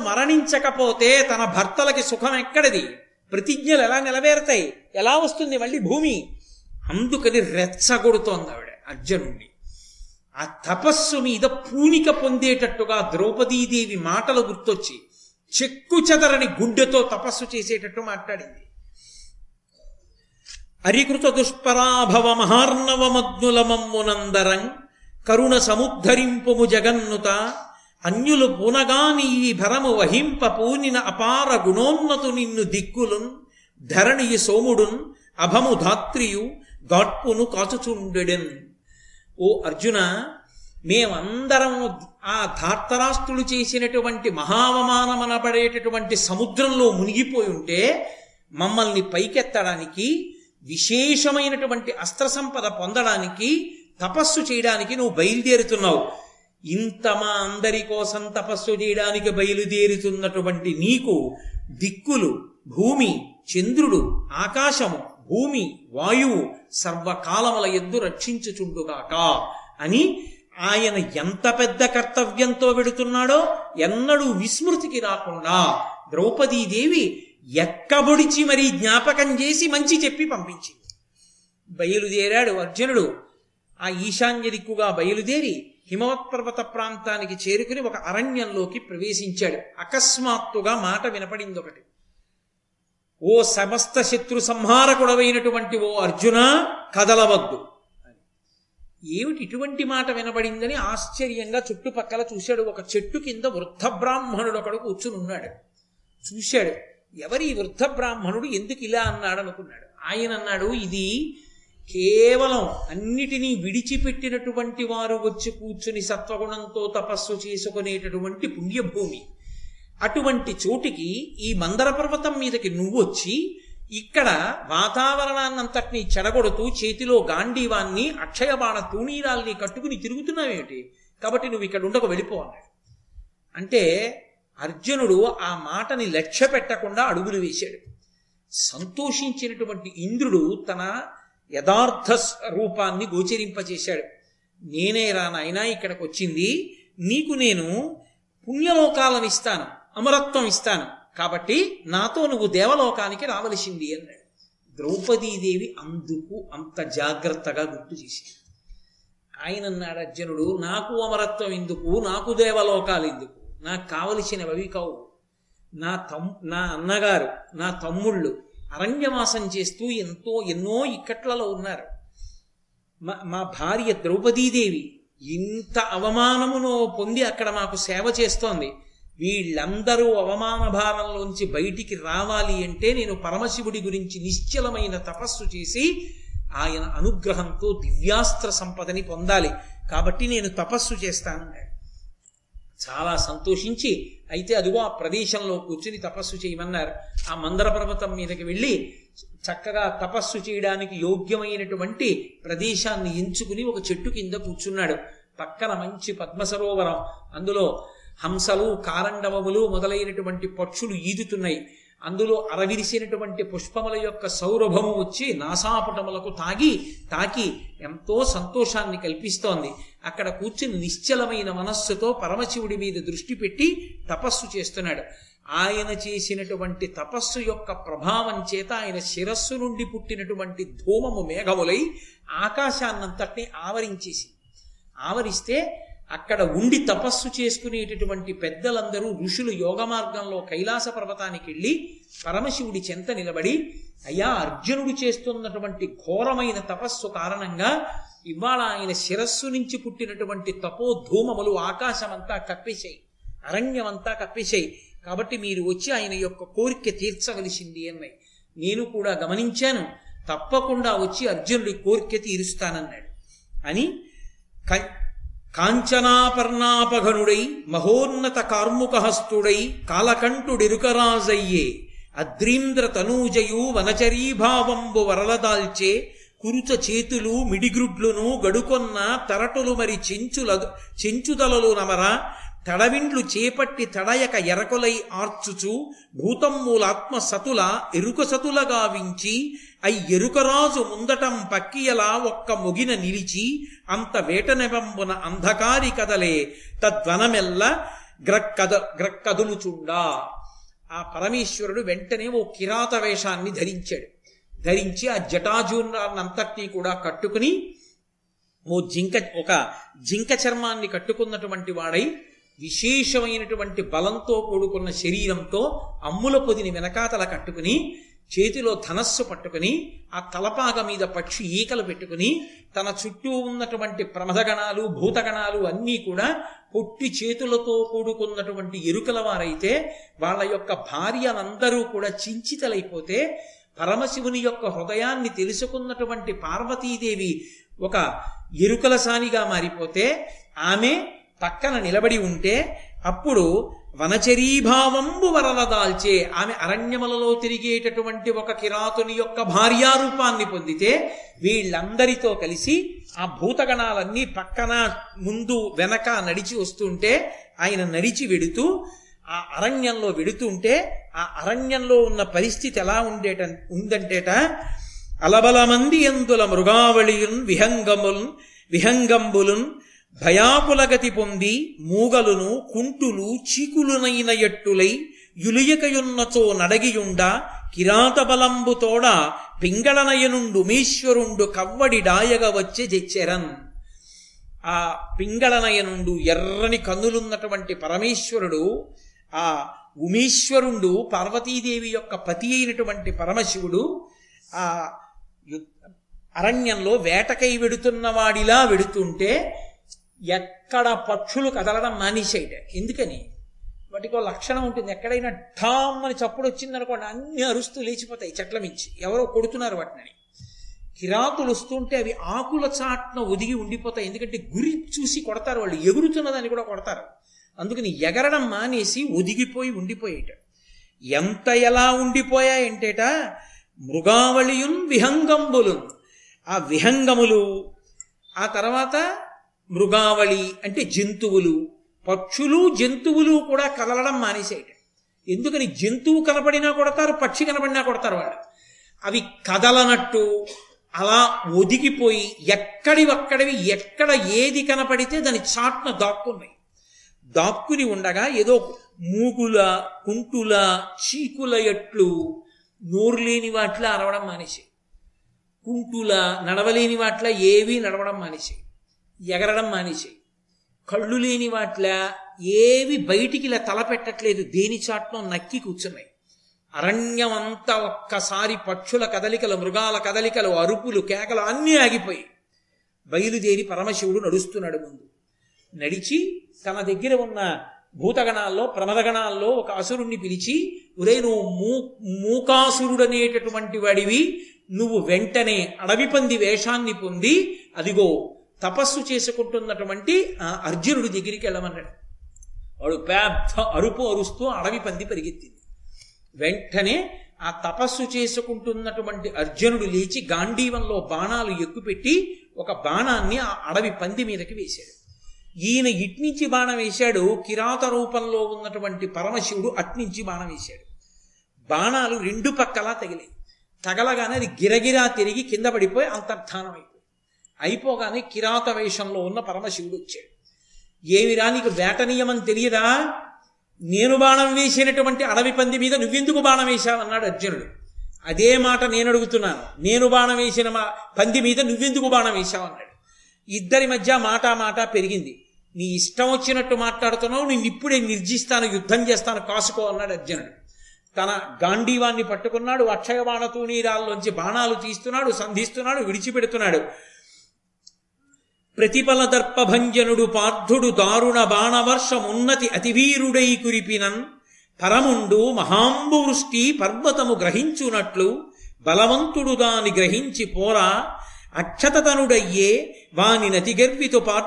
మరణించకపోతే తన భర్తలకి సుఖం ఎక్కడిది? ప్రతిజ్ఞలు ఎలా నెలవేరుతాయి? ఎలా వస్తుంది మళ్ళీ భూమి? అందుకని రెచ్చగొడుతోంది ఆవిడ అర్జునుణ్ణి. ఆ తపస్సు మీద పూనిక పొందేటట్టుగా ద్రౌపదీదేవి మాటలు గుర్తొచ్చి చెక్కు చెదరని గుండెతో తపస్సు చేసేటట్టు మాట్లాడింది. అరికృత దుష్పరాభవ మహార్ణవమగ్నులమమ్మునందరం కరుణ సముద్ధరింపుము జగన్నుత అన్యులు పునగాని ఈ భరము వహింప పూనిన అపార గుణోన్నతు నిన్ను దిక్కులున్ ధరణియ సోముడున్ అభము ధాత్రియు గాట్పును కాచుచుండెడెన్. ఓ అర్జున మేమందరం ఆ ధార్తరాష్ట్రులు చేసినటువంటి మహావమానమనబడేటటువంటి సముద్రంలో మునిగిపోయి ఉంటే మమ్మల్ని పైకెత్తడానికి విశేషమైనటువంటి అస్త్ర సంపద పొందడానికి తపస్సు చేయడానికి నువ్వు బయలుదేరుతున్నావు. ఇంత మా అందరి కోసం తపస్సు చేయడానికి బయలుదేరుతున్నటువంటి నీకు దిక్కులు భూమి చంద్రుడు ఆకాశము భూమి వాయువు సర్వకాలముల ఎద్దు రక్షించుచుండుగాక అని ఆయన ఎంత పెద్ద కర్తవ్యంతో వెడుతున్నాడో ఎన్నడూ విస్మృతికి రాకుండా ద్రౌపదీదేవి ఎక్కబొడిచి మరీ జ్ఞాపకం చేసి మంచి చెప్పి పంపించింది. బయలుదేరాడు అర్జునుడు. ఆ ఈశాన్య దిక్కుగా బయలుదేరి హిమవత్ పర్వత ప్రాంతానికి చేరుకుని ఒక అరణ్యంలోకి ప్రవేశించాడు. అకస్మాత్తుగా మాట వినపడింది ఒకటి ఓ సమస్త శత్రు సంహారకుడవైనటువంటి ఓ అర్జున కదలవద్దు. ఏమిటి ఇటువంటి మాట వినబడిందని ఆశ్చర్యంగా చుట్టుపక్కల చూశాడు. ఒక చెట్టు కింద వృద్ధ బ్రాహ్మణుడు ఒకడు కూర్చుని ఉన్నాడు. చూశాడు. ఎవరి వృద్ధ బ్రాహ్మణుడు? ఎందుకు ఇలా అన్నాడు అనుకున్నాడు. ఆయన అన్నాడు ఇది కేవలం అన్నిటినీ విడిచిపెట్టినటువంటి వారు వచ్చి కూర్చుని సత్వగుణంతో తపస్సు చేసుకునేటటువంటి పుణ్యభూమి. అటువంటి చోటికి ఈ మందర పర్వతం మీదకి నువ్వు వచ్చి ఇక్కడ వాతావరణాన్నంతటినీ చెడగొడుతూ చేతిలో గాంధీవాన్ని అక్షయబాణ తూణీరాల్ని కట్టుకుని తిరుగుతున్నావేమిటి? కాబట్టి నువ్వు ఇక్కడ ఉండక వెళ్ళిపో అన్నాడు. అంటే అర్జునుడు ఆ మాటని లక్ష్య పెట్టకుండా అడుగులు వేశాడు. సంతోషించినటువంటి ఇంద్రుడు తన యథార్థ రూపాన్ని గోచరింపచేశాడు. నేనే రా నాయనా ఇక్కడికి వచ్చింది నీకు నేను పుణ్యలోకాలను ఇస్తాను అమరత్వం ఇస్తాను. కాబట్టి నాతో నువ్వు దేవలోకానికి రావలసింది అన్నాడు. ద్రౌపదీదేవి అందుకు అంత జాగ్రత్తగా గుర్తు చేసింది. ఆయన అన్నాడు అర్జునుడు నాకు అమరత్వం ఎందుకు? నాకు దేవలోకాలు ఎందుకు? నాకు కావలసినవి కావు. నా తమ్ నా అన్నగారు నా తమ్ముళ్ళు అరణ్యవాసం చేస్తూ ఎంతో ఎన్నో ఇక్కట్లలో ఉన్నారు. మా మా భార్య ద్రౌపదీదేవి ఇంత అవమానమును పొంది అక్కడ మాకు సేవ చేస్తోంది. వీళ్ళందరూ అవమాన భారంలోంచి బయటికి రావాలి అంటే నేను పరమశివుడి గురించి నిశ్చలమైన తపస్సు చేసి ఆయన అనుగ్రహంతో దివ్యాస్త్ర సంపదని పొందాలి. కాబట్టి నేను తపస్సు చేస్తాను. చాలా సంతోషించి అయితే అదిగో ఆ ప్రదేశంలో కూర్చుని తపస్సు చేయమన్నారు. ఆ మందర పర్వతం మీదకి వెళ్ళి చక్కగా తపస్సు చేయడానికి యోగ్యమైనటువంటి ప్రదేశాన్ని ఎంచుకుని ఒక చెట్టు కింద కూర్చున్నాడు. పక్కన మంచి పద్మ సరోవరం అందులో హంసలు కారండవములు మొదలైనటువంటి పక్షులు ఈదుతున్నాయి. అందులో అరవిరిసినటువంటి పుష్పముల యొక్క సౌరభము వచ్చి నాసాపుటములకు తాగి తాకి ఎంతో సంతోషాన్ని కల్పిస్తోంది. అక్కడ కూర్చుని నిశ్చలమైన మనస్సుతో పరమశివుడి మీద దృష్టి పెట్టి తపస్సు చేస్తున్నాడు. ఆయన చేసినటువంటి తపస్సు యొక్క ప్రభావం చేత ఆయన శిరస్సు నుండి పుట్టినటువంటి ధూమము మేఘములై ఆకాశాన్నంతటినీ ఆవరించేసి ఆవరిస్తే అక్కడ ఉండి తపస్సు చేసుకునేటటువంటి పెద్దలందరూ ఋషులు యోగ మార్గంలో కైలాస పర్వతానికి వెళ్ళి పరమశివుడి చెంత నిలబడి అయ్యా అర్జునుడు చేస్తున్నటువంటి ఘోరమైన తపస్సు కారణంగా ఇవాళ ఆయన శిరస్సు నుంచి పుట్టినటువంటి తపోధూమములు ఆకాశమంతా కప్పేశాయి అరణ్యమంతా కప్పేశాయి. కాబట్టి మీరు వచ్చి ఆయన యొక్క కోరిక తీర్చవలసింది అన్నాయి. నేను కూడా గమనించాను తప్పకుండా వచ్చి అర్జునుడి కోరిక తీరుస్తానన్నాడు అని కాంచనాపర్ణాపఘనుడై మహోన్నత కార్ముకహస్తుడై కాలకంఠుడిరుకరాజయ్యే అద్రీంద్ర తనూజయు వనచరీభావంబు వరలదాల్చే కురుచ చేతులు మిడిగ్రుడ్లును గడుకొన్న తరటులు మరి చెంచుల చెంచుదలలు నమర తడవిండ్లు చేపట్టి తడయక ఎరకొలై ఆర్చుచు భూతమ్ములాత్మ సతుల ఎరుక సతుల గావించి అయి ఎరుకరాజు ముందటం పక్కియలా ఒక్క మొగిన నిలిచి అంత వేటనెబంబున అంధకారి కదలే తద్వనమెల్ల గ్రక్కద గ్రక్కదులుచుండా ఆ పరమేశ్వరుడు వెంటనే ఓ కిరాత వేషాన్ని ధరించాడు. ధరించి ఆ జటాజూర్ణాన్నంతటినీ కూడా కట్టుకుని ఓ జింక ఒక జింక చర్మాన్ని కట్టుకున్నటువంటి వాడై విశేషమైనటువంటి బలంతో కూడుకున్న శరీరంతో అమ్ముల పొదిని వెనకాతల కట్టుకుని చేతిలో ధనస్సు పట్టుకుని ఆ తలపాగ మీద పక్షి ఈకలు పెట్టుకుని తన చుట్టూ ఉన్నటువంటి ప్రమదగణాలు భూతగణాలు అన్నీ కూడా పొట్టి చేతులతో కూడుకున్నటువంటి ఎరుకల వారైతే వాళ్ళ యొక్క భార్యలందరూ కూడా చించితలైపోతే పరమశివుని యొక్క హృదయాన్ని తెలుసుకున్నటువంటి పార్వతీదేవి ఒక ఎరుకల సానిగా మారిపోతే ఆమె పక్కన నిలబడి ఉంటే అప్పుడు వనచరీభావంబు వరలదాల్చే ఆమె అరణ్యములలో తిరిగేటటువంటి ఒక కిరాతుని యొక్క భార్యారూపాన్ని పొందితే వీళ్ళందరితో కలిసి ఆ భూతగణాలన్నీ పక్కన ముందు వెనక నడిచి వస్తుంటే ఆయన నడిచి వెడుతూ ఆ అరణ్యంలో వెడుతుంటే ఆ అరణ్యంలో ఉన్న పరిస్థితి ఎలా ఉండేట ఉందంటేట అలబల మంది ఎందుల మృగావళియున్ విహంగముల్ విహంగంబులున్ భయాకులగతి పొంది మూగలును కుంటులు చీకులునైన ఎట్టులై యులియకయున్నచో నడగియుండ కిరాత బలంబుతోడ పింగళనయనుండు మీశ్వరుండు కవ్వడి డాయగ వచ్చే జెచ్చెరన్. ఆ పింగళనయనుండు ఎర్రని కన్నులున్నటువంటి పరమేశ్వరుడు ఆ ఉమేశ్వరుండు పార్వతీదేవి యొక్క పతి అయినటువంటి పరమశివుడు ఆ అరణ్యంలో వేటకై వెడుతున్న వాడిలా వెడుతుంటే ఎక్కడ పక్షులు కదలడం మానేసేయట ఎందుకని? వాటికో లక్షణం ఉంటుంది. ఎక్కడైనా ఠామ్ అని చప్పుడు వచ్చిందనుకోండి అన్ని అరుస్తూ లేచిపోతాయి చెట్ల మించి. ఎవరో కొడుతున్నారు వాటిని. కిరాతులు వస్తుంటే అవి ఆకుల చాట్న ఒదిగి ఉండిపోతాయి. ఎందుకంటే గురి చూసి కొడతారు వాళ్ళు. ఎగురుతున్నదని కూడా కొడతారు. అందుకని ఎగరడం మానేసి ఒదిగిపోయి ఉండిపోయేట. ఎంత ఎలా ఉండిపోయాయంటేట మృగావళియున్ విహంగంబులు ఆ విహంగములు ఆ తర్వాత మృగావళి అంటే జంతువులు. పక్షులు జంతువులు కూడా కదలడం మానేసేయట. ఎందుకని జంతువు కనపడినా కొడతారు పక్షి కనపడినా కొడతారు వాళ్ళు. అవి కదలనట్టు అలా ఒదిగిపోయి ఎక్కడి ఒక్కడివి ఎక్కడ ఏది కనపడితే దాని చాట్న దాక్కున్నాయి. దాక్కుని ఉండగా ఏదో మూగుల కుంటుల చీకుల ఎట్లు నోరు లేని వాట్లా అరవడం మానేసి కుంటుల నడవలేని వాట్లా ఏవి నడవడం మానేసి ఎగరడం మానేసి కళ్ళు లేని వాట్ల ఏవి బయటికి ఇలా తల పెట్టట్లేదు దేని చాట్లో నక్కి కూర్చున్నాయి. అరణ్యం అంతా ఒక్కసారి పక్షుల కదలికలు మృగాల కదలికలు అరుపులు కేకలు అన్నీ ఆగిపోయి బయలుదేరి పరమశివుడు నడుస్తున్నాడు ముందు నడిచి తన దగ్గర ఉన్న భూతగణాల్లో ప్రమదగణాల్లో ఒక అసురుణ్ణి పిలిచి ఉరే నువ్వు మూ మూకాసురుడనేటటువంటి వాడివి నువ్వు వెంటనే అడవి పంది వేషాన్ని పొంది అదిగో తపస్సు చేసుకుంటున్నటువంటి ఆ అర్జునుడి దగ్గరికి వెళ్ళమన్నాడు. వాడు పెద్ద అరుపు అరుస్తూ అడవి పంది పరిగెత్తింది. వెంటనే ఆ తపస్సు చేసుకుంటున్నటువంటి అర్జునుడు లేచి గాంధీవంలో బాణాలు ఎక్కుపెట్టి ఒక బాణాన్ని ఆ అడవి పంది మీదకి వేశాడు. ఈయన ఇట్నుంచి బాణం వేశాడు కిరాత రూపంలో ఉన్నటువంటి పరమశివుడు అట్నుంచి బాణం వేశాడు. బాణాలు రెండు పక్కలా తగిలాయి. తగలగానే అది గిరగిరా తిరిగి కింద పడిపోయి అంతర్ధానమైంది. అయిపోగానే కిరాత వేషంలో ఉన్న పరమశివుడు వచ్చాడు. ఏమిరా నీకు వేట నియమం తెలియదా? నేను బాణం వేసినటువంటి అడవి పంది మీద నువ్వెందుకు బాణం వేశావన్నాడు అర్జునుడు. అదే మాట నేను అడుగుతున్నాను. నేను బాణం వేసిన మా పంది మీద నువ్వెందుకు బాణం వేశావన్నాడు ఇద్దరి మధ్య మాట మాట పెరిగింది. నీ ఇష్టం వచ్చినట్టు మాట్లాడుతున్నావు నేను ఇప్పుడే నిర్జిస్తాను యుద్ధం చేస్తాను కాసుకో అన్నాడు అర్జునుడు. తన గాంధీవాన్ని పట్టుకున్నాడు అక్షయ బాణతూనీరాల్లోంచి బాణాలు తీస్తున్నాడు సంధిస్తున్నాడు విడిచిపెడుతున్నాడు. ప్రతిఫలదర్పభంజనుడు పార్థుడు దారుణ బాణవర్షమున్నతి అతివీరుడై కురిపినన్ పరముండు మహాంబువృష్టి పర్వతము గ్రహించునట్లు బలవంతుడు దాని గ్రహించి పోరా అక్షతతనుడయ్యే వాని నతిగర్వితు పార్థ